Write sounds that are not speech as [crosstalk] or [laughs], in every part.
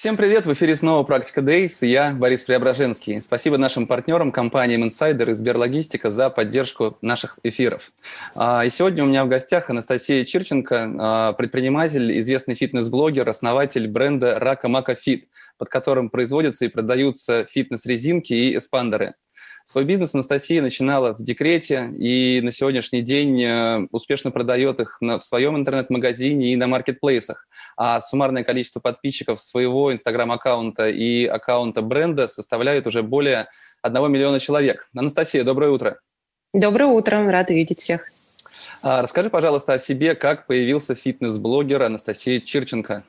Всем привет! В эфире снова «Практика Days» и я, Борис Преображенский. Спасибо нашим партнерам, компаниям Insider и Сберлогистика за поддержку наших эфиров. А, и сегодня у меня в гостях Анастасия Чирченко, а, предприниматель, известный фитнес-блогер, основатель бренда Рака Мака Фит, под которым производятся и продаются фитнес-резинки и эспандеры – Свой бизнес Анастасия начинала в декрете и на сегодняшний день э, успешно продает их на, в своем интернет-магазине и на маркетплейсах. А суммарное количество подписчиков своего инстаграм-аккаунта и аккаунта бренда составляет уже более 1 миллиона человек. Анастасия, доброе утро. Доброе утро, рада видеть всех. А, расскажи, пожалуйста, о себе, как появился фитнес-блогер Анастасия Чирченко.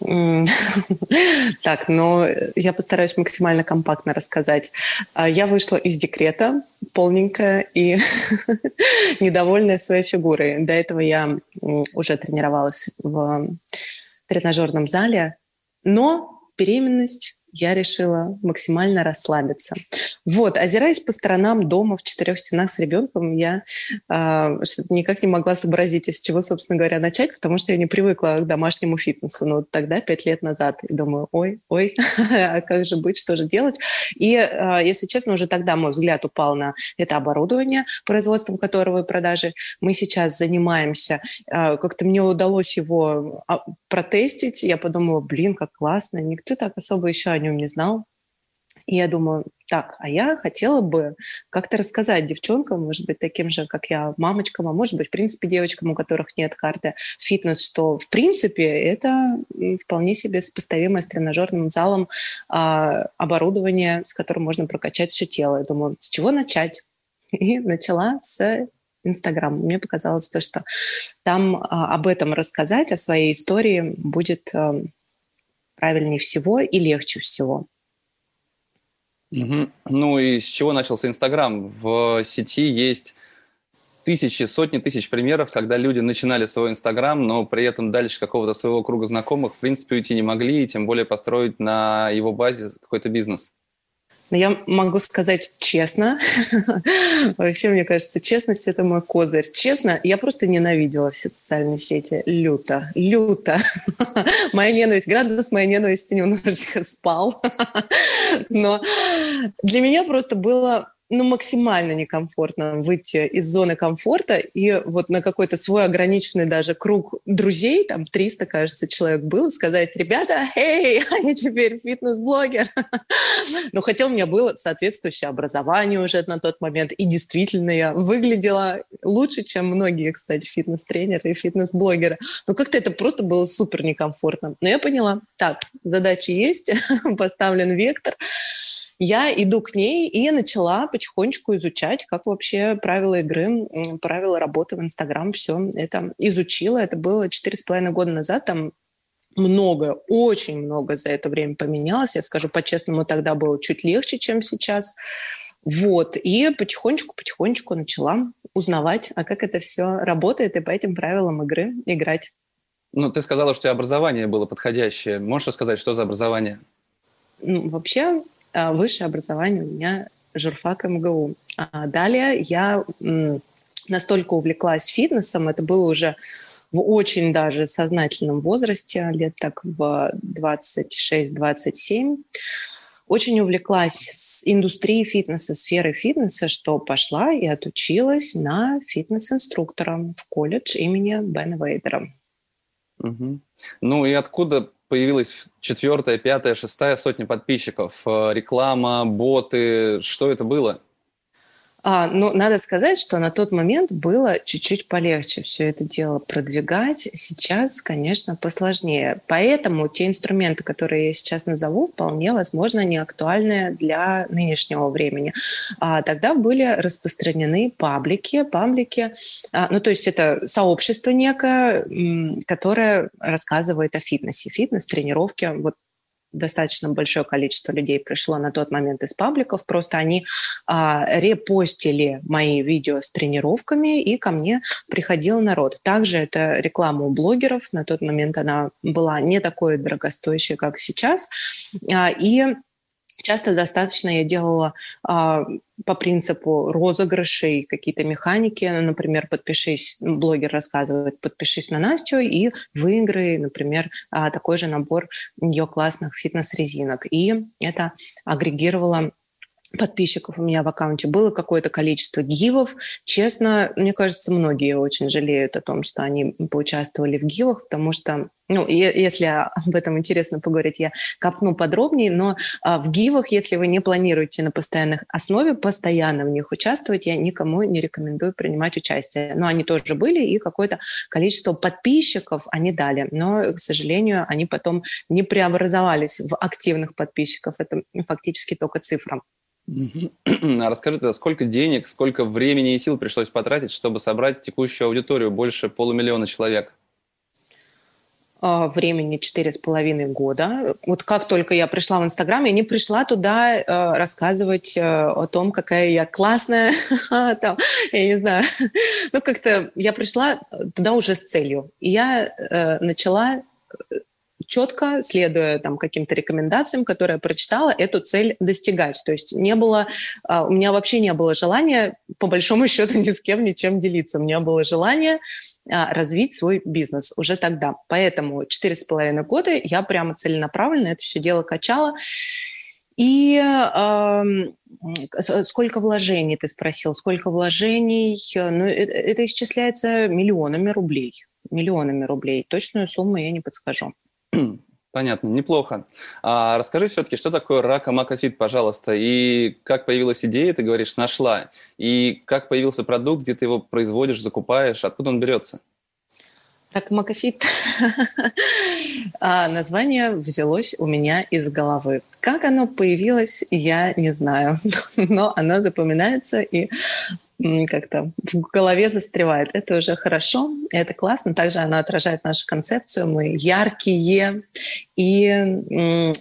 [laughs] Так, ну, я постараюсь максимально компактно рассказать. А, я вышла из декрета полненькая и [laughs] недовольная своей фигурой. До этого я уже тренировалась в тренажерном зале, но беременность я решила максимально расслабиться. Вот, озираясь по сторонам дома в четырех стенах с ребенком, я э, что-то никак не могла сообразить, из чего, собственно говоря, начать, потому что я не привыкла к домашнему фитнесу. Ну, тогда, пять лет назад, и думаю, ой, ой, [laughs] а как же быть, что же делать? И, э, если честно, уже тогда мой взгляд упал на это оборудование, производством которого и продажи мы сейчас занимаемся. Э, как-то мне удалось его протестить. Я подумала, блин, как классно. Никто так особо еще нем не знал. И я думаю, так, а я хотела бы как-то рассказать девчонкам, может быть, таким же, как я, мамочкам, а может быть, в принципе, девочкам, у которых нет карты фитнес, что, в принципе, это вполне себе сопоставимое с тренажерным залом а, оборудование, с которым можно прокачать все тело. Я думаю, с чего начать? [laughs] И начала с Инстаграм. Мне показалось то, что там а, об этом рассказать, о своей истории будет а, правильнее всего и легче всего. Угу. Ну и с чего начался Инстаграм? В сети есть тысячи, сотни тысяч примеров, когда люди начинали свой Инстаграм, но при этом дальше какого-то своего круга знакомых в принципе уйти не могли, и тем более построить на его базе какой-то бизнес. Но я могу сказать честно, [laughs] вообще, мне кажется, честность – это мой козырь. Честно, я просто ненавидела все социальные сети. Люто, люто. [laughs] моя ненависть, градус моей ненависти немножечко спал. [laughs] Но для меня просто было ну, максимально некомфортно выйти из зоны комфорта и вот на какой-то свой ограниченный даже круг друзей, там 300, кажется, человек был, сказать, ребята, эй, [laughs] я теперь фитнес-блогер. [laughs] Но хотя у меня было соответствующее образование уже на тот момент, и действительно я выглядела лучше, чем многие, кстати, фитнес-тренеры и фитнес-блогеры. Но как-то это просто было супер некомфортно. Но я поняла, так, задача есть, [laughs] поставлен вектор, я иду к ней и начала потихонечку изучать, как вообще правила игры, правила работы в Инстаграм, все это изучила. Это было четыре с половиной года назад, там много, очень много за это время поменялось. Я скажу по-честному, тогда было чуть легче, чем сейчас. Вот, и потихонечку-потихонечку начала узнавать, а как это все работает, и по этим правилам игры играть. Ну, ты сказала, что образование было подходящее. Можешь рассказать, что за образование? Ну, вообще, высшее образование у меня журфак МГУ. А далее я настолько увлеклась фитнесом, это было уже в очень даже сознательном возрасте, лет так в 26-27, очень увлеклась с индустрией фитнеса, сферой фитнеса, что пошла и отучилась на фитнес-инструктора в колледж имени Бена Вейдера. Угу. Ну и откуда появилась четвертая, пятая, шестая сотня подписчиков? Э, реклама, боты, что это было? А, ну, надо сказать, что на тот момент было чуть-чуть полегче все это дело продвигать. Сейчас, конечно, посложнее. Поэтому те инструменты, которые я сейчас назову, вполне, возможно, не актуальны для нынешнего времени. А, тогда были распространены паблики. Паблики, а, ну, то есть это сообщество некое, которое рассказывает о фитнесе. Фитнес, тренировки, вот достаточно большое количество людей пришло на тот момент из пабликов, просто они а, репостили мои видео с тренировками, и ко мне приходил народ. Также это реклама у блогеров, на тот момент она была не такой дорогостоящей, как сейчас, а, и Часто достаточно я делала а, по принципу розыгрышей какие-то механики. Ну, например, подпишись, блогер рассказывает, подпишись на Настю и выиграй, например, а, такой же набор ее классных фитнес-резинок. И это агрегировало подписчиков у меня в аккаунте было какое-то количество гивов. Честно, мне кажется, многие очень жалеют о том, что они поучаствовали в гивах, потому что, ну, если об этом интересно поговорить, я копну подробнее, но а, в гивах, если вы не планируете на постоянной основе постоянно в них участвовать, я никому не рекомендую принимать участие. Но они тоже были, и какое-то количество подписчиков они дали. Но, к сожалению, они потом не преобразовались в активных подписчиков. Это фактически только цифра. А [clears throat] расскажи тогда, сколько денег, сколько времени и сил пришлось потратить, чтобы собрать текущую аудиторию больше полумиллиона человек? А, времени четыре с половиной года. Вот как только я пришла в Инстаграм, я не пришла туда э, рассказывать э, о том, какая я классная, [laughs] там, я не знаю. Ну, как-то я пришла туда уже с целью. И я э, начала четко, следуя там каким-то рекомендациям, которые я прочитала, эту цель достигать. То есть не было, а, у меня вообще не было желания, по большому [laughs] счету, ни с кем ничем делиться. У меня было желание а, развить свой бизнес уже тогда. Поэтому четыре с половиной года я прямо целенаправленно это все дело качала. И э, сколько вложений, ты спросил, сколько вложений? Ну, это, это исчисляется миллионами рублей. Миллионами рублей. Точную сумму я не подскажу. [clears throat] Понятно, неплохо. А расскажи все-таки, что такое Rakamakafit, пожалуйста, и как появилась идея, ты говоришь, нашла, и как появился продукт, где ты его производишь, закупаешь, откуда он берется? Rakamakafit. [laughs] а, название взялось у меня из головы. Как оно появилось, я не знаю, [laughs] но оно запоминается и как-то в голове застревает. Это уже хорошо, это классно. Также она отражает нашу концепцию. Мы яркие и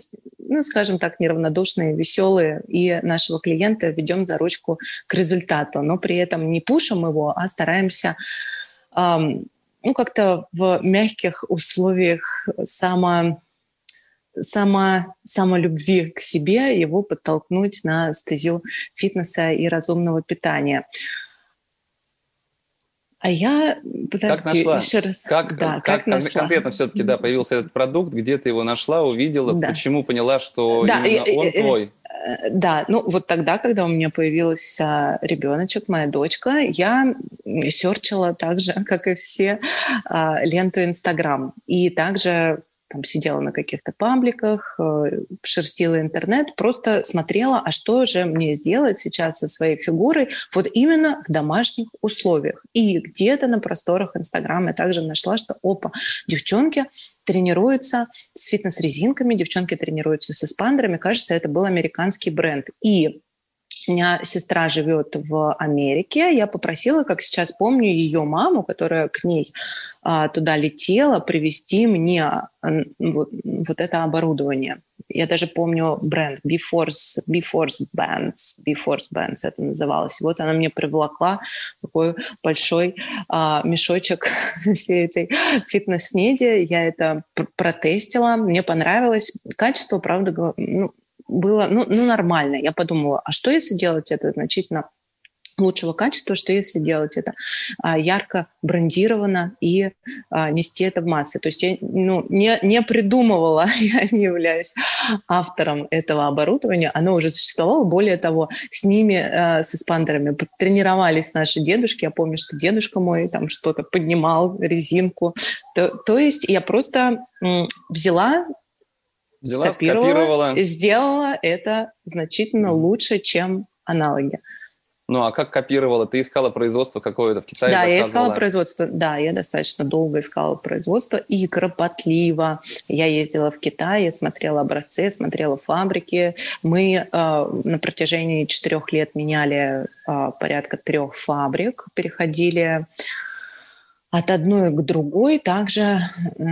ну, скажем так, неравнодушные, веселые, и нашего клиента ведем за ручку к результату, но при этом не пушим его, а стараемся ну, как-то в мягких условиях само само, самолюбви к себе его подтолкнуть на стезю фитнеса и разумного питания. А я, подожди, как еще раз. Как, да, как, как нашла. конкретно все-таки да, появился этот продукт, где ты его нашла, увидела, да. почему поняла, что да, именно и, он и, твой? Э, да, ну вот тогда, когда у меня появился ребеночек, моя дочка, я серчила так же, [laughs] как и все, а, ленту Инстаграм. И также там сидела на каких-то пабликах, э, шерстила интернет, просто смотрела, а что же мне сделать сейчас со своей фигурой вот именно в домашних условиях. И где-то на просторах Инстаграма я также нашла, что опа, девчонки тренируются с фитнес-резинками, девчонки тренируются с эспандерами. Кажется, это был американский бренд. И у меня сестра живет в Америке. Я попросила, как сейчас помню, ее маму, которая к ней а, туда летела, привезти мне а, вот, вот это оборудование. Я даже помню бренд B-Force, B-Force Bands, B-Force Bands это называлось. Вот она мне привлекла такой большой а, мешочек [laughs] всей этой фитнес-снеди. Я это протестила, мне понравилось. Качество, правда, ну, было ну, ну, нормально. Я подумала, а что если делать это значительно лучшего качества, что если делать это а, ярко брендировано и а, нести это в массы. То есть я ну, не, не придумывала, [laughs] я не являюсь автором этого оборудования, оно уже существовало. Более того, с ними, а, с эспандерами, тренировались наши дедушки. Я помню, что дедушка мой там что-то поднимал, резинку. То, то есть я просто м, взяла Взяла, скопировала, скопировала. сделала это значительно лучше, чем аналоги. Ну, а как копировала? Ты искала производство какое-то в Китае? Да, я искала производство. Да, я достаточно долго искала производство и кропотливо. Я ездила в Китай, я смотрела образцы, смотрела фабрики. Мы э, на протяжении четырех лет меняли э, порядка трех фабрик, переходили от одной к другой. Также э,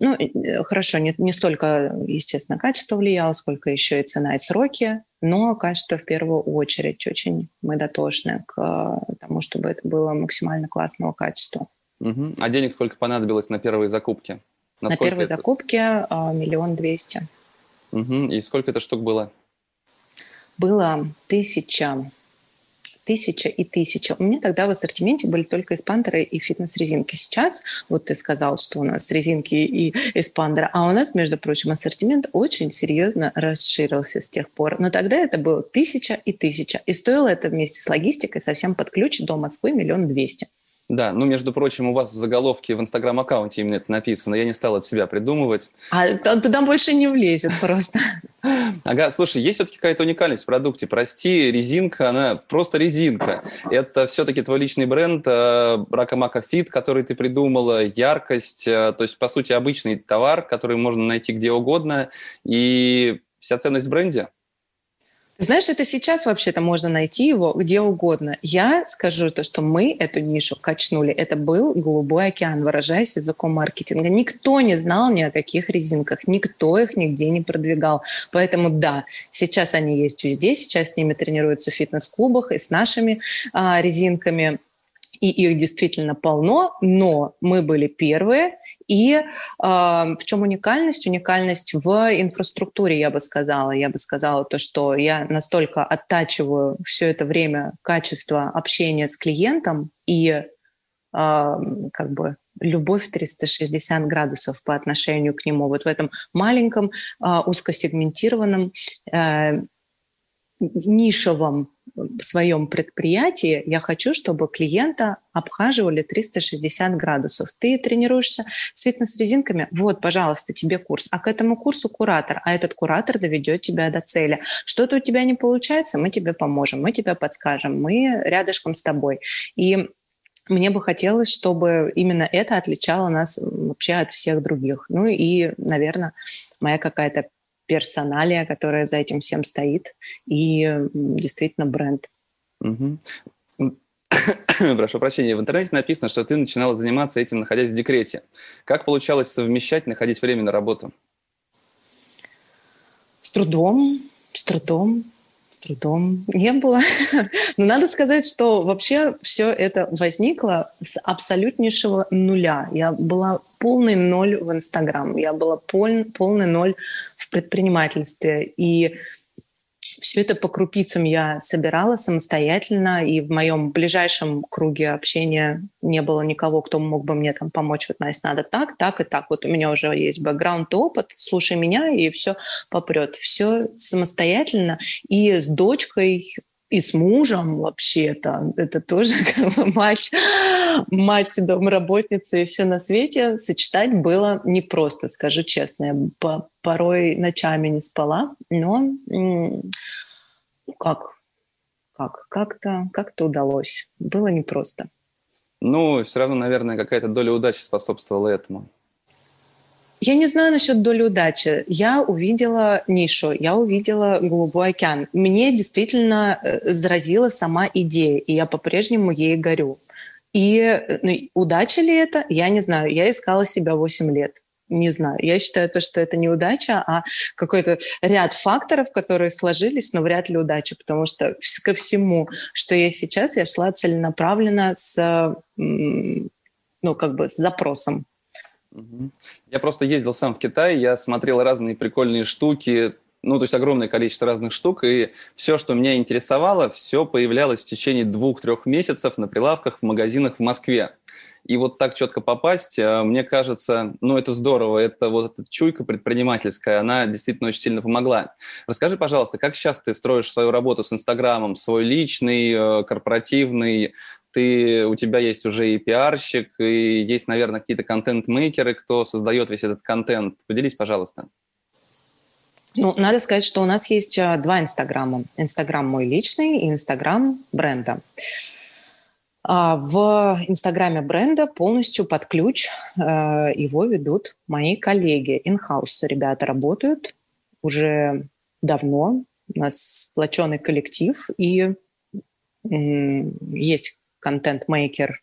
ну, э, хорошо, не, не столько, естественно, качество влияло, сколько еще и цена и сроки, но качество в первую очередь очень мы дотошны к э, тому, чтобы это было максимально классного качества. Угу. А денег сколько понадобилось на первые закупки? На, на первые это? закупки а, миллион двести. Угу. И сколько это штук было? Было тысяча тысяча и тысяча. У меня тогда в ассортименте были только эспандеры и фитнес-резинки. Сейчас, вот ты сказал, что у нас резинки и эспандеры, а у нас, между прочим, ассортимент очень серьезно расширился с тех пор. Но тогда это было тысяча и тысяча. И стоило это вместе с логистикой совсем под ключ до Москвы миллион двести. Да, ну, между прочим, у вас в заголовке в Инстаграм-аккаунте именно это написано. Я не стал от себя придумывать. А туда больше не влезет просто. [laughs] Ага, слушай, есть все-таки какая-то уникальность в продукте. Прости, резинка, она просто резинка. Это все-таки твой личный бренд э, Ракамака Фит, который ты придумала, яркость. Э, то есть, по сути, обычный товар, который можно найти где угодно. И вся ценность в бренде – знаешь, это сейчас вообще-то можно найти его где угодно. Я скажу то, что мы эту нишу качнули. Это был голубой океан, выражаясь языком маркетинга. Никто не знал ни о каких резинках, никто их нигде не продвигал. Поэтому да, сейчас они есть везде, сейчас с ними тренируются в фитнес-клубах и с нашими а, резинками. И их действительно полно, но мы были первые, и э, в чем уникальность? Уникальность в инфраструктуре, я бы сказала. Я бы сказала то, что я настолько оттачиваю все это время качество общения с клиентом и э, как бы любовь 360 градусов по отношению к нему. Вот в этом маленьком, э, узкосегментированном, э, нишевом своем предприятии я хочу, чтобы клиента обхаживали 360 градусов. Ты тренируешься с фитнес-резинками, вот, пожалуйста, тебе курс. А к этому курсу куратор, а этот куратор доведет тебя до цели. Что-то у тебя не получается, мы тебе поможем, мы тебе подскажем, мы рядышком с тобой. И мне бы хотелось, чтобы именно это отличало нас вообще от всех других. Ну и, наверное, моя какая-то персоналия, которая за этим всем стоит, и действительно бренд. Угу. [coughs] Прошу прощения, в интернете написано, что ты начинала заниматься этим, находясь в декрете. Как получалось совмещать, находить время на работу? С трудом, с трудом трудом не было. [laughs] Но надо сказать, что вообще все это возникло с абсолютнейшего нуля. Я была полный ноль в Инстаграм, я была пол, полный ноль в предпринимательстве. И все это по крупицам я собирала самостоятельно, и в моем ближайшем круге общения не было никого, кто мог бы мне там помочь. Вот, Настя, надо так, так и так. Вот у меня уже есть бэкграунд опыт, слушай меня, и все попрет. Все самостоятельно. И с дочкой и с мужем вообще-то. Это тоже [laughs] как мать, мать домработницы и все на свете сочетать было непросто, скажу честно. Я по, порой ночами не спала, но как, как, как-то как удалось. Было непросто. Ну, все равно, наверное, какая-то доля удачи способствовала этому. Я не знаю насчет доли удачи. Я увидела нишу, я увидела голубой океан. Мне действительно э, заразила сама идея, и я по-прежнему ей горю. И э, ну, удача ли это? Я не знаю. Я искала себя 8 лет. Не знаю. Я считаю то, что это не удача, а какой-то ряд факторов, которые сложились, но вряд ли удача, потому что ко всему, что есть сейчас, я шла целенаправленно с, ну, как бы с запросом я просто ездил сам в Китай, я смотрел разные прикольные штуки, ну, то есть огромное количество разных штук, и все, что меня интересовало, все появлялось в течение двух-трех месяцев на прилавках в магазинах в Москве. И вот так четко попасть, э, мне кажется, ну, это здорово. Это вот эта чуйка предпринимательская, она действительно очень сильно помогла. Расскажи, пожалуйста, как сейчас ты строишь свою работу с Инстаграмом, свой личный, э, корпоративный, ты, у тебя есть уже и пиарщик, и есть, наверное, какие-то контент-мейкеры, кто создает весь этот контент. Поделись, пожалуйста. Ну, надо сказать, что у нас есть а, два Инстаграма. Инстаграм мой личный и Инстаграм бренда. А, в Инстаграме бренда полностью под ключ э, его ведут мои коллеги. Инхаус ребята работают уже давно. У нас сплоченный коллектив, и есть контент-мейкер,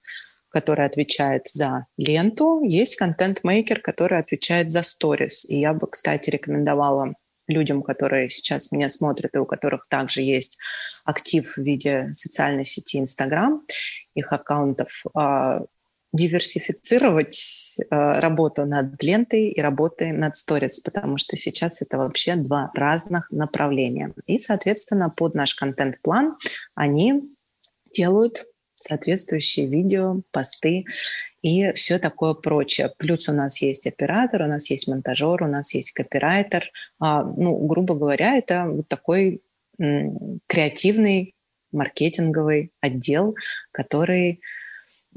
который отвечает за ленту, есть контент-мейкер, который отвечает за сторис. И я бы, кстати, рекомендовала людям, которые сейчас меня смотрят и у которых также есть актив в виде социальной сети Инстаграм, их аккаунтов, а, диверсифицировать а, работу над лентой и работой над сторис, потому что сейчас это вообще два разных направления. И, соответственно, под наш контент-план они делают соответствующие видео, посты и все такое прочее. Плюс у нас есть оператор, у нас есть монтажер, у нас есть копирайтер. А, ну, грубо говоря, это вот такой креативный маркетинговый отдел, который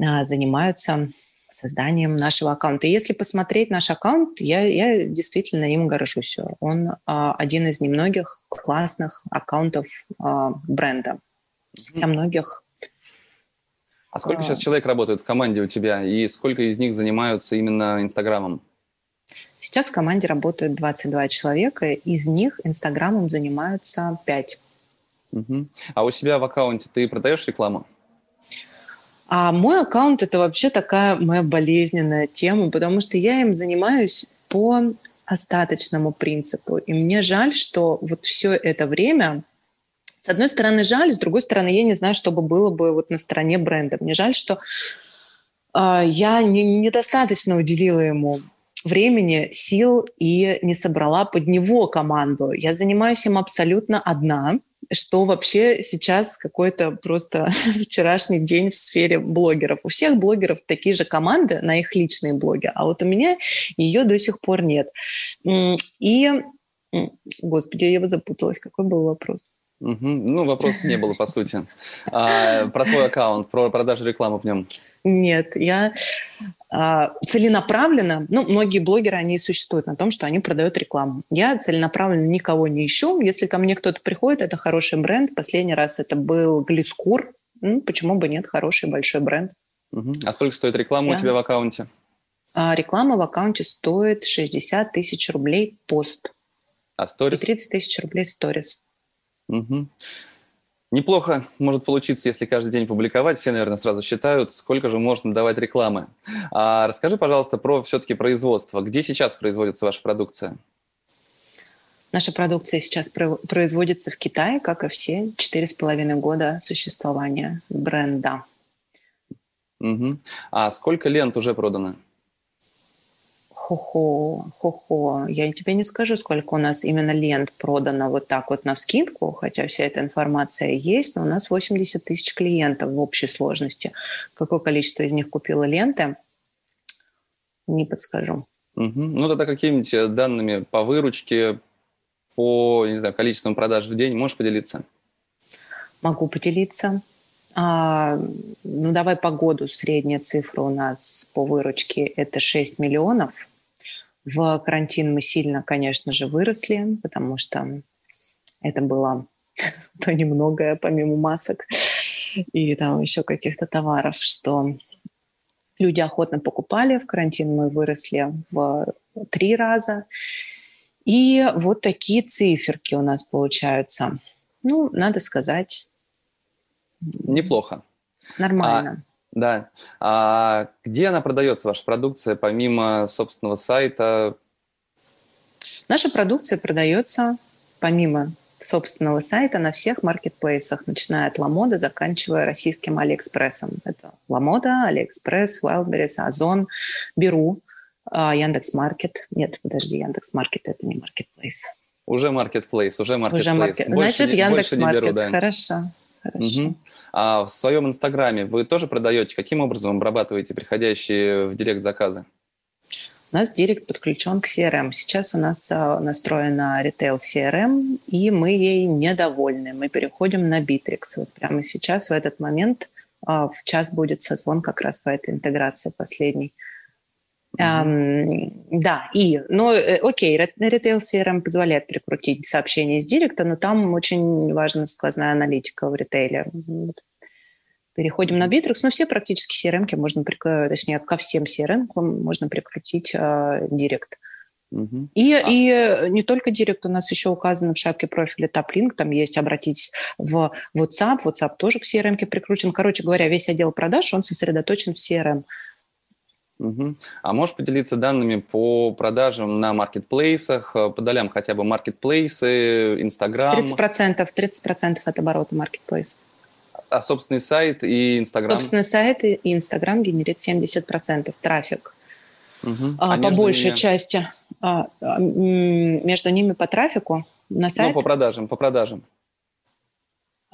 а, занимаются созданием нашего аккаунта. И если посмотреть наш аккаунт, я, я действительно им горжусь. Он а, один из немногих классных аккаунтов а, бренда. Для многих а сколько а... сейчас человек работает в команде у тебя, и сколько из них занимаются именно Инстаграмом? Сейчас в команде работают 22 человека, из них Инстаграмом занимаются 5. Угу. А у себя в аккаунте ты продаешь рекламу? А мой аккаунт это вообще такая моя болезненная тема, потому что я им занимаюсь по остаточному принципу. И мне жаль, что вот все это время с одной стороны, жаль, с другой стороны, я не знаю, что бы было бы вот на стороне бренда. Мне жаль, что э, я не, недостаточно уделила ему времени, сил и не собрала под него команду. Я занимаюсь им абсолютно одна, что вообще сейчас какой-то просто [laughs] вчерашний день в сфере блогеров. У всех блогеров такие же команды на их личные блоги, а вот у меня ее до сих пор нет. И, господи, я запуталась, какой был вопрос? Угу. Ну, вопросов не было, по сути. А, про твой аккаунт, про продажу рекламы в нем. Нет, я а, целенаправленно, ну, многие блогеры, они существуют на том, что они продают рекламу. Я целенаправленно никого не ищу. Если ко мне кто-то приходит, это хороший бренд. Последний раз это был Глискур. Ну, почему бы нет, хороший большой бренд. Угу. А сколько стоит реклама я... у тебя в аккаунте? А, реклама в аккаунте стоит 60 тысяч рублей пост. А сторис? И 30 тысяч рублей сторис. Угу. Неплохо может получиться, если каждый день публиковать. Все, наверное, сразу считают, сколько же можно давать рекламы. А расскажи, пожалуйста, про все-таки производство. Где сейчас производится ваша продукция? Наша продукция сейчас производится в Китае, как и все, четыре с половиной года существования бренда. Угу. А сколько лент уже продано? Хо-хо, хо-хо. Я тебе не скажу, сколько у нас именно лент продано вот так вот на вскидку, хотя вся эта информация есть, но у нас 80 тысяч клиентов в общей сложности. Какое количество из них купило ленты, не подскажу. Угу. Ну, тогда какими-нибудь э, данными по выручке, по, не знаю, количеству продаж в день можешь поделиться? Могу поделиться. А, ну, давай по году средняя цифра у нас по выручке – это 6 миллионов – в карантин мы сильно, конечно же, выросли, потому что это было [laughs] то немногое, помимо масок и там еще каких-то товаров, что люди охотно покупали. В карантин мы выросли в три раза. И вот такие циферки у нас получаются. Ну, надо сказать... Неплохо. Нормально. А да. А где она продается, ваша продукция, помимо собственного сайта? Наша продукция продается помимо собственного сайта на всех маркетплейсах, начиная от Lamoda, заканчивая российским Алиэкспрессом. Это Lamoda, AliExpress, Wildberries, Ozon, Беру, а, Яндекс.Маркет. Нет, подожди, Яндекс.Маркет – это не маркетплейс. Уже маркетплейс, уже маркетплейс. Уже маркет... Значит, Яндекс.Маркет. Да. Хорошо, хорошо. Угу. А в своем Инстаграме вы тоже продаете? Каким образом обрабатываете приходящие в Директ заказы? У нас Директ подключен к CRM. Сейчас у нас а, настроена ритейл CRM, и мы ей недовольны. Мы переходим на Bittrex. Вот прямо сейчас, в этот момент, а, в час будет созвон как раз по этой интеграции последней. Да, и, ну, э, окей, Retail CRM позволяет прикрутить сообщения из директа, но там очень важна сквозная аналитика в ритейле. Переходим на Bittrex, но все практически CRM можно, точнее, ко всем CRM можно прикрутить э, директ. Угу. И, а. и не только директ, у нас еще указано в шапке профиля TapLink, там есть обратитесь в WhatsApp, WhatsApp тоже к CRM прикручен. Короче говоря, весь отдел продаж, он сосредоточен в CRM. Угу. А можешь поделиться данными по продажам на маркетплейсах, э, по долям хотя бы маркетплейсы, Инстаграм? 30%, 30% от оборота маркетплейса. А собственный сайт и Инстаграм? Собственный сайт и Инстаграм генерит 70% трафик. Угу. А, а по большей ними? части. А, а, между ними по трафику на сайт? Ну, по продажам, по продажам.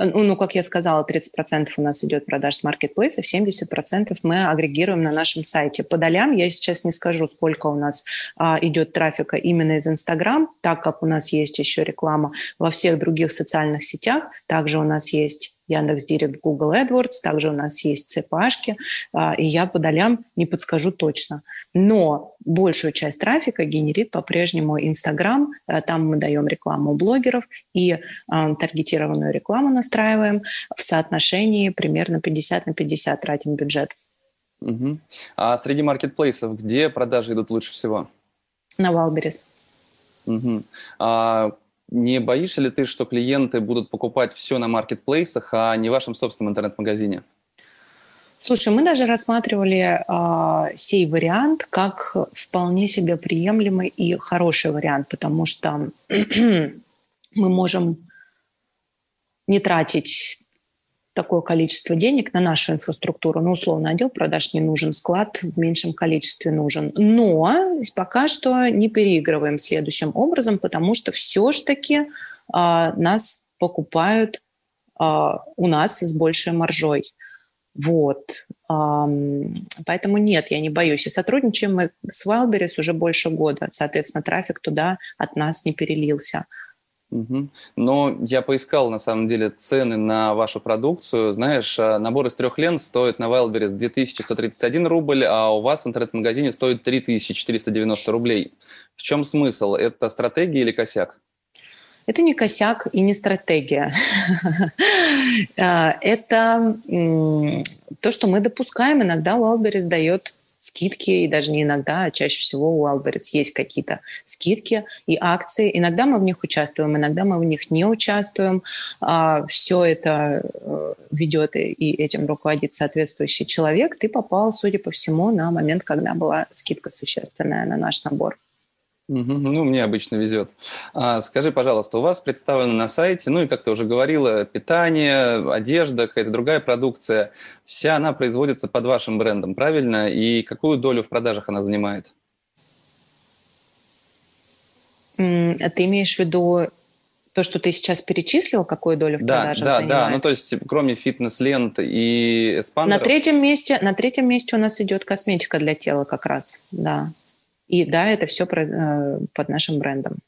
Ну, ну, как я сказала, 30% у нас идет продаж с маркетплейса, 70% мы агрегируем на нашем сайте. По долям я сейчас не скажу, сколько у нас а, идет трафика именно из Инстаграм, так как у нас есть еще реклама во всех других социальных сетях. Также у нас есть Яндекс Директ, Google AdWords, также у нас есть цепашки, а, и я по долям не подскажу точно. Но большую часть трафика генерит по-прежнему Инстаграм, э, там мы даем рекламу блогеров и а, таргетированную рекламу настраиваем в соотношении примерно 50 на 50 тратим бюджет. Угу. А среди маркетплейсов где продажи идут лучше всего? На Wildberries. Угу. А не боишься ли ты, что клиенты будут покупать все на маркетплейсах, а не в вашем собственном интернет-магазине? Слушай, мы даже рассматривали э, сей вариант как вполне себе приемлемый и хороший вариант, потому что [clears throat] мы можем не тратить такое количество денег на нашу инфраструктуру. Ну, условно, отдел продаж не нужен, склад в меньшем количестве нужен. Но пока что не переигрываем следующим образом, потому что все-таки а, нас покупают а, у нас с большей маржой. Вот. Поэтому нет, я не боюсь. И сотрудничаем мы с Wildberries уже больше года. Соответственно, трафик туда от нас не перелился. Угу. Но я поискал, на самом деле, цены на вашу продукцию. Знаешь, а, набор из трех лент стоит на Wildberries 2131 рубль, а у вас в интернет-магазине стоит 3490 рублей. В чем смысл? Это стратегия или косяк? Это не косяк и не стратегия. А, [laughs] это то, что мы допускаем. Иногда Wildberries дает скидки, и даже не иногда, а чаще всего у Alberts есть какие-то скидки и акции. Иногда мы в них участвуем, иногда мы в них не участвуем. А, все это э, ведет и этим руководит соответствующий человек. Ты попал, судя по всему, на момент, когда была скидка существенная на наш набор. Ну, мне обычно везет. А, скажи, пожалуйста, у вас представлено на сайте, ну и как ты уже говорила, питание, одежда, какая-то другая продукция, вся она производится под вашим брендом, правильно? И какую долю в продажах она занимает? А ты имеешь в виду то, что ты сейчас перечислил, какую долю в да, продажах да, занимает? Да, да, ну то есть кроме фитнес-лент и эспандеров... На третьем месте, на третьем месте у нас идет косметика для тела как раз, да. И да, это все про, э, под нашим брендом.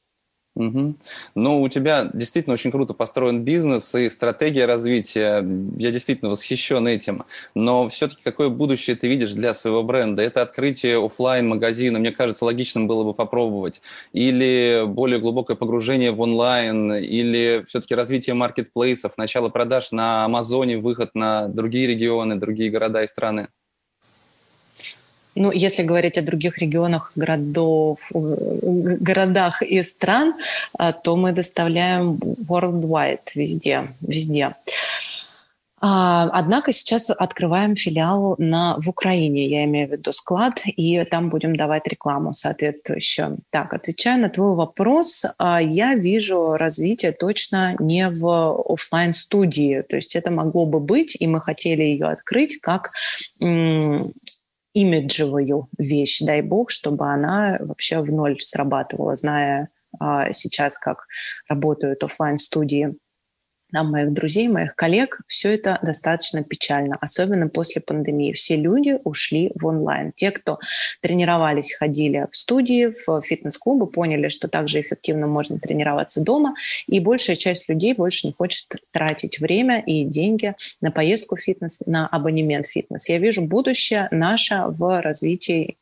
Угу. Ну, у тебя действительно очень круто построен бизнес и стратегия развития. Я действительно восхищен этим. Но все-таки какое будущее ты видишь для своего бренда? Это открытие офлайн магазина мне кажется, логичным было бы попробовать. Или более глубокое погружение в онлайн, или все-таки развитие маркетплейсов, начало продаж на Амазоне, выход на другие регионы, другие города и страны. Ну, если говорить о других регионах, городов, городах и стран, а, то мы доставляем worldwide везде, везде. А, однако сейчас открываем филиал на, в Украине, я имею в виду склад, и там будем давать рекламу соответствующую. Так, отвечая на твой вопрос, а, я вижу развитие точно не в офлайн студии то есть это могло бы быть, и мы хотели ее открыть как имиджевую вещь, дай бог, чтобы она вообще в ноль срабатывала, зная а, сейчас, как работают офлайн студии нам, моих друзей, моих коллег, все это достаточно печально, особенно после пандемии. Все люди ушли в онлайн. Те, кто тренировались, ходили в студии, в фитнес-клубы, поняли, что также эффективно можно тренироваться дома, и большая часть людей больше не хочет тратить время и деньги на поездку в фитнес, на абонемент в фитнес. Я вижу будущее наше в развитии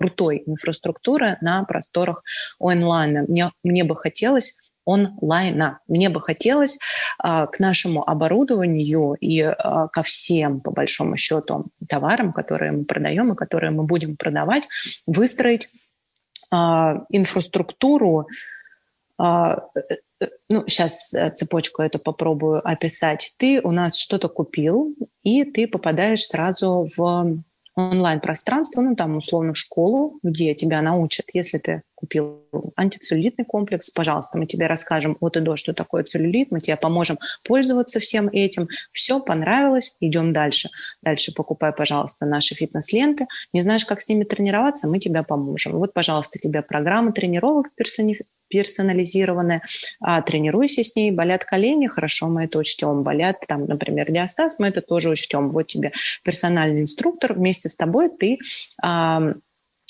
крутой инфраструктуры на просторах онлайна. Мне, мне бы хотелось онлайна. Мне бы хотелось а, к нашему оборудованию и а, ко всем, по большому счету, товарам, которые мы продаем и которые мы будем продавать, выстроить а, инфраструктуру, а, э, э, ну, сейчас э, цепочку эту попробую описать. Ты у нас что-то купил, и ты попадаешь сразу в онлайн-пространство, ну, там, условно, школу, где тебя научат, если ты купил антицеллюлитный комплекс, пожалуйста, мы тебе расскажем от и до, что такое целлюлит, мы тебе поможем пользоваться всем этим. Все, понравилось, идем дальше. Дальше покупай, пожалуйста, наши фитнес-ленты. Не знаешь, как с ними тренироваться, мы тебе поможем. Вот, пожалуйста, тебе программа тренировок персонифицированная персонализированная, а, тренируйся с ней, болят колени, хорошо, мы это учтем, болят там, например, диастаз, мы это тоже учтем. Вот тебе персональный инструктор, вместе с тобой ты а,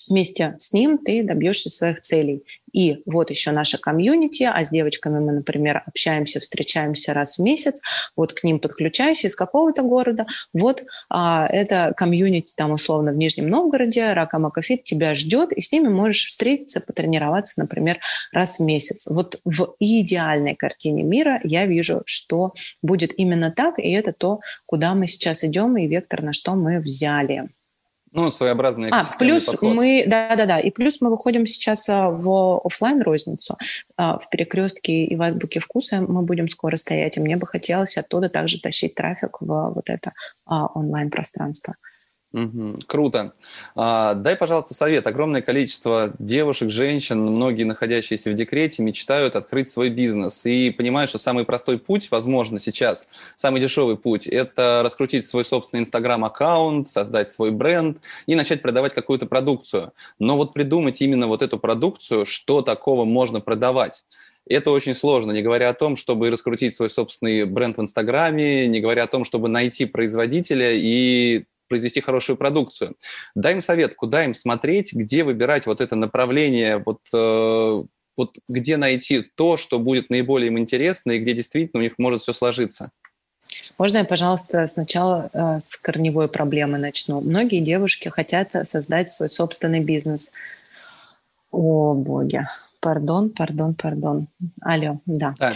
вместе с ним ты добьешься своих целей. И вот еще наша комьюнити, а с девочками мы, например, общаемся, встречаемся раз в месяц, вот к ним подключаюсь из какого-то города, вот а, это комьюнити там условно в Нижнем Новгороде, Rakamakafit тебя ждет, и с ними можешь встретиться, потренироваться, например, раз в месяц. Вот в идеальной картине мира я вижу, что будет именно так, и это то, куда мы сейчас идем, и вектор, на что мы взяли. Ну, своеобразный А, плюс подход. мы, да-да-да, и плюс мы выходим сейчас а, в офлайн розницу а, в перекрестке и в азбуке вкуса мы будем скоро стоять, и мне бы хотелось оттуда также тащить трафик в вот это а, онлайн-пространство. Угу, круто. А, дай, пожалуйста, совет. Огромное количество девушек, женщин, многие находящиеся в декрете, мечтают открыть свой бизнес и понимают, что самый простой путь, возможно, сейчас, самый дешевый путь – это раскрутить свой собственный Инстаграм-аккаунт, создать свой бренд и начать продавать какую-то продукцию. Но вот придумать именно вот эту продукцию, что такого можно продавать. Это очень сложно, не говоря о том, чтобы раскрутить свой собственный бренд в Инстаграме, не говоря о том, чтобы найти производителя и произвести хорошую продукцию. Дай им совет, куда им смотреть, где выбирать вот это направление, вот, э, вот где найти то, что будет наиболее им интересно и где действительно у них может все сложиться. Можно я, пожалуйста, сначала э, с корневой проблемы начну? Многие девушки хотят создать свой собственный бизнес. О, боги. Пардон, пардон, пардон. Алло, да. да.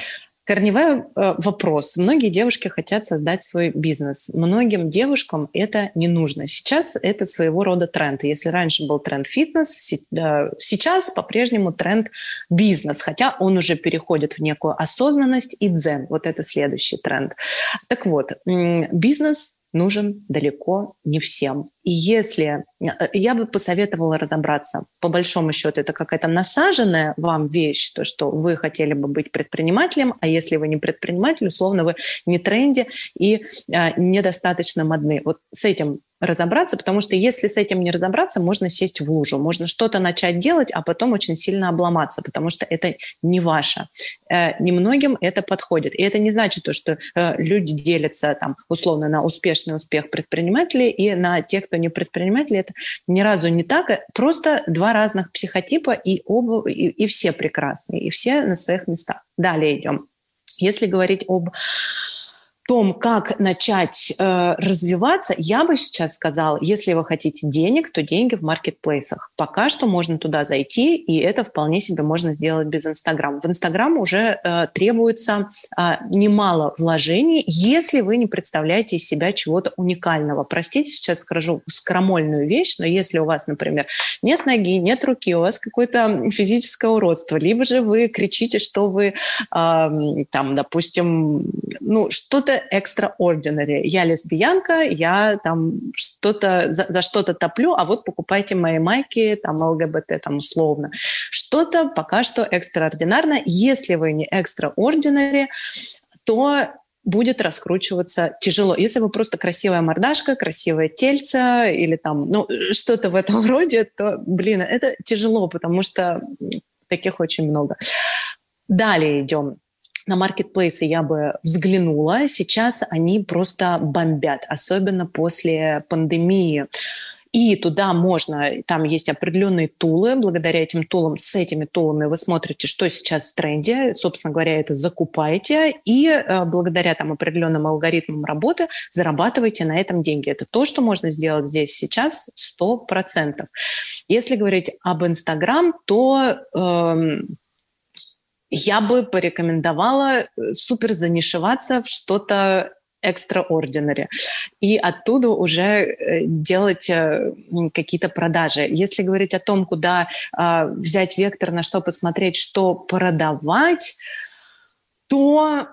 Корневой э, вопрос. Многие девушки хотят создать свой бизнес. Многим девушкам это не нужно. Сейчас это своего рода тренд. Если раньше был тренд фитнес, сейчас по-прежнему тренд бизнес, хотя он уже переходит в некую осознанность и дзен. Вот это следующий тренд. Так вот, бизнес нужен далеко не всем. И если э, я бы посоветовала разобраться, по большому счету, это какая-то насаженная вам вещь, то, что вы хотели бы быть предпринимателем, а если вы не предприниматель, условно, вы не тренде и а, недостаточно модны. Вот с этим разобраться, потому что если с этим не разобраться, можно сесть в лужу, можно что-то начать делать, а потом очень сильно обломаться, потому что это не ваше. Э, немногим это подходит. И это не значит то, что э, люди делятся там условно на успешный успех предпринимателей и на тех, кто не предприниматели. Это ни разу не так. Просто два разных психотипа, и оба, и, и все прекрасные, и все на своих местах. Далее идем. Если говорить об том, как начать э, развиваться, я бы сейчас сказала, если вы хотите денег, то деньги в маркетплейсах. Пока что можно туда зайти, и это вполне себе можно сделать без Инстаграма. В Инстаграм уже э, требуется э, немало вложений, если вы не представляете из себя чего-то уникального. Простите, сейчас скажу скромольную вещь, но если у вас, например, нет ноги, нет руки, у вас какое-то физическое уродство, либо же вы кричите, что вы, э, там, допустим, ну, что-то extraordinary. Я лесбиянка, я там что-то за, за что-то топлю, а вот покупайте мои майки, там ЛГБТ, там условно. Что-то пока что экстраординарно. Если вы не extraordinary, то будет раскручиваться тяжело. Если вы просто красивая мордашка, красивое тельце или там, ну, что-то в этом [laughs] роде, то, блин, это тяжело, потому что таких очень много. Далее идем на маркетплейсы я бы взглянула. Сейчас они просто бомбят, особенно после пандемии. И туда можно, там есть определенные тулы, благодаря этим тулам, с этими тулами вы смотрите, что сейчас в тренде, собственно говоря, это закупаете, и э, благодаря там определенным алгоритмам работы зарабатываете на этом деньги. Это то, что можно сделать здесь сейчас 100%. Если говорить об Инстаграм, то э, я бы порекомендовала э, супер занишеваться в что-то extraordinary. И оттуда уже э, делать э, какие-то продажи. Если говорить о том, куда э, взять вектор, на что посмотреть, что продавать, то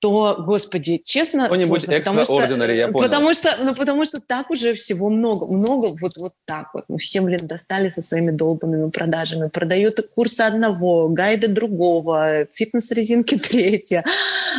то, господи, честно, Что-нибудь потому что, я понял. Потому что, ну, потому что так уже всего много, много вот, вот так вот. Ну, все, блин, достали со своими долбанными продажами. Продают курсы одного, гайды другого, фитнес-резинки [laughs] третья,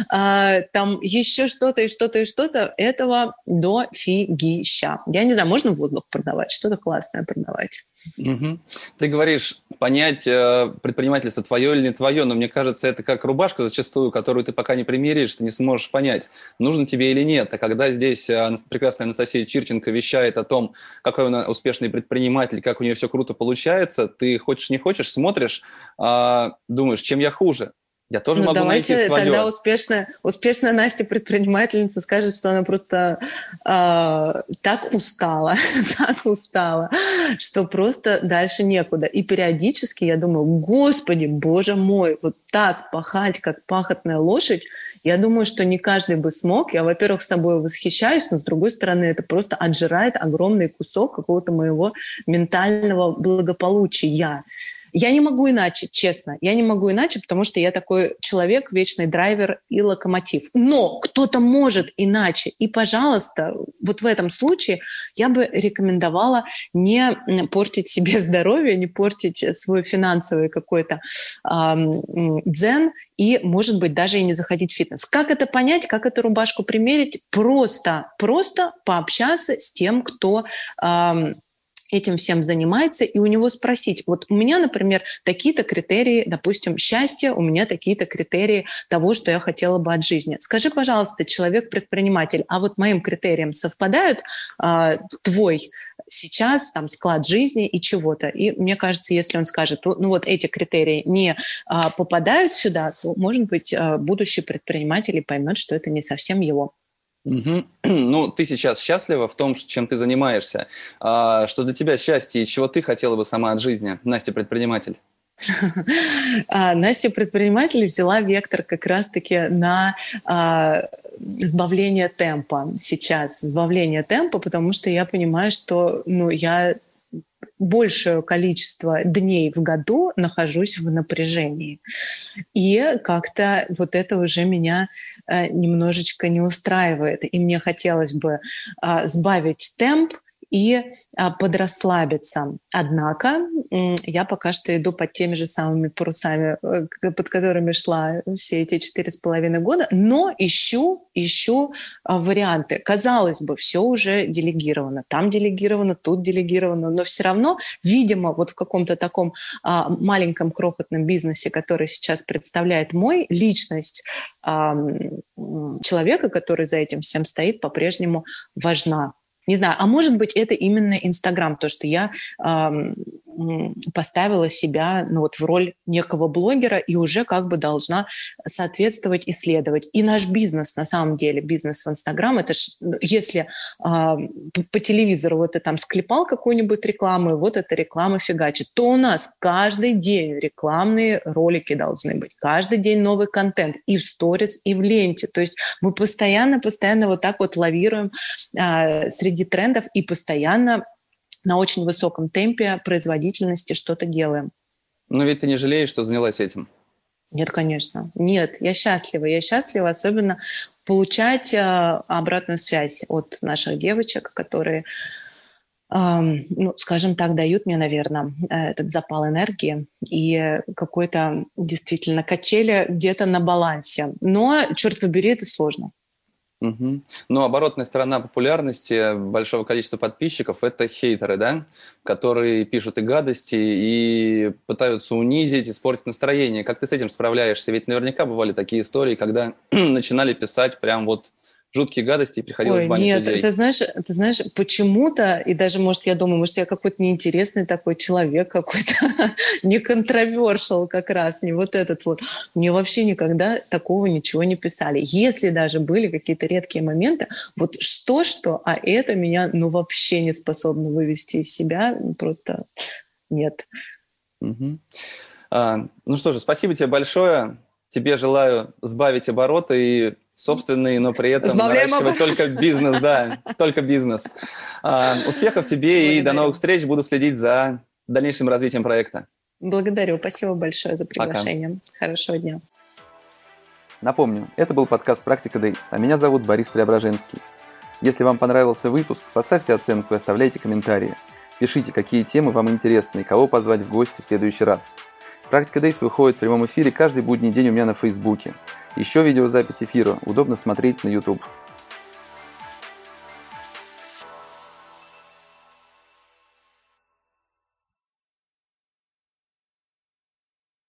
а, там еще что-то и что-то и что-то. Этого до фигища. Я не знаю, можно воздух продавать, что-то классное продавать. Угу. Ты говоришь, понять, э, предпринимательство твое или не твое, но мне кажется, это как рубашка зачастую, которую ты пока не примеришь, ты не сможешь понять, нужно тебе или нет. А когда здесь э, прекрасная Анастасия Чирченко вещает о том, какой она успешный предприниматель, как у нее все круто получается, ты хочешь не хочешь, смотришь, а, думаешь, чем я хуже. Я тоже ну, могу давайте найти свое. тогда успешная, успешная Настя предпринимательница скажет, что она просто э, так устала, [laughs] так устала, что просто дальше некуда. И периодически я думаю, господи, боже мой, вот так пахать, как пахотная лошадь, я думаю, что не каждый бы смог. Я, во-первых, с собой восхищаюсь, но с другой стороны, это просто отжирает огромный кусок какого-то моего ментального благополучия. Я не могу иначе, честно. Я не могу иначе, потому что я такой человек, вечный драйвер и локомотив. Но кто-то может иначе. И, пожалуйста, вот в этом случае я бы рекомендовала не портить себе [laughs] здоровье, не портить свой финансовый какой-то эм, дзен и, может быть, даже и не заходить в фитнес. Как это понять, как эту рубашку примерить? Просто, просто пообщаться с тем, кто эм, этим всем занимается, и у него спросить, вот у меня, например, такие-то критерии, допустим, счастья, у меня такие-то критерии того, что я хотела бы от жизни. Скажи, пожалуйста, человек-предприниматель, а вот моим критериям совпадают э, твой сейчас там склад жизни и чего-то. И мне кажется, если он скажет, ну вот эти критерии не а, попадают сюда, то, может быть, а, будущий предприниматель поймет, что это не совсем его. Угу. [clears throat] Ну, ты сейчас счастлива в том, чем ты занимаешься. А, что для тебя счастье и чего ты хотела бы сама от жизни? Настя предприниматель. [laughs] А, Настя предприниматель взяла вектор как раз-таки на а, сбавление темпа сейчас, сбавление темпа, потому что я понимаю, что ну, я большее количество дней в году нахожусь в напряжении. И как-то вот это уже меня э, немножечко не устраивает. И мне хотелось бы э, сбавить темп, и а, подрасслабиться. Однако я пока что иду под теми же самыми парусами, э, под которыми шла все эти четыре с половиной года, но ищу, ищу а, варианты. Казалось бы, все уже делегировано. Там делегировано, тут делегировано, но все равно, видимо, вот в каком-то таком а, маленьком крохотном бизнесе, который сейчас представляет мой, личность человека, который за этим всем стоит, по-прежнему важна. Не знаю, а может быть, это именно Инстаграм, то, что я э, поставила себя ну, вот в роль некого блогера и уже как бы должна соответствовать, исследовать. И наш бизнес, на самом деле, бизнес в Инстаграм, это ж, ну, если э, по телевизору вот ты там склепал какую-нибудь рекламу, и вот эта реклама фигачит, то у нас каждый день рекламные ролики должны быть, каждый день новый контент и в сторис, и в ленте. То есть мы постоянно-постоянно вот так вот лавируем э, среди среди трендов и постоянно на очень высоком темпе производительности что-то делаем. Но ведь ты не жалеешь, что занялась этим? Нет, конечно. Нет, я счастлива. Я счастлива особенно получать э, обратную связь от наших девочек, которые, э, ну, скажем так, дают мне, наверное, этот запал энергии и какой-то действительно качели где-то на балансе. Но, черт побери, это сложно. Угу. Ну, оборотная сторона популярности большого количества подписчиков – это хейтеры, да, которые пишут и гадости, и пытаются унизить, испортить настроение. Как ты с этим справляешься? Ведь наверняка бывали такие истории, когда [clears throat] начинали писать прям вот жуткие гадости и приходилось Ой, банить нет, людей. ты знаешь, ты знаешь, почему-то, и даже, может, я думаю, может, я какой-то неинтересный такой человек какой-то, [laughs] не контровершил как раз, не вот этот вот. Мне вообще никогда такого ничего не писали. Если даже были какие-то редкие моменты, вот что-что, а это меня, ну, вообще не способно вывести из себя, просто нет. Угу. А, ну что же, спасибо тебе большое. Тебе желаю сбавить обороты и собственный, но при этом Сбавляем наращивать обороты. только бизнес, да, только бизнес. А, успехов тебе и до новых встреч. Буду следить за дальнейшим развитием проекта. Благодарю, спасибо большое за приглашение. Хорошего дня. Напомню, это был подкаст «Практика Days», а меня зовут Борис Преображенский. Если вам понравился выпуск, поставьте оценку и оставляйте комментарии. Пишите, какие темы вам интересны и кого позвать в гости в следующий раз. «Практика Days» выходит в прямом эфире каждый будний день у меня на Фейсбуке. Еще видеозапись эфира удобно смотреть на YouTube.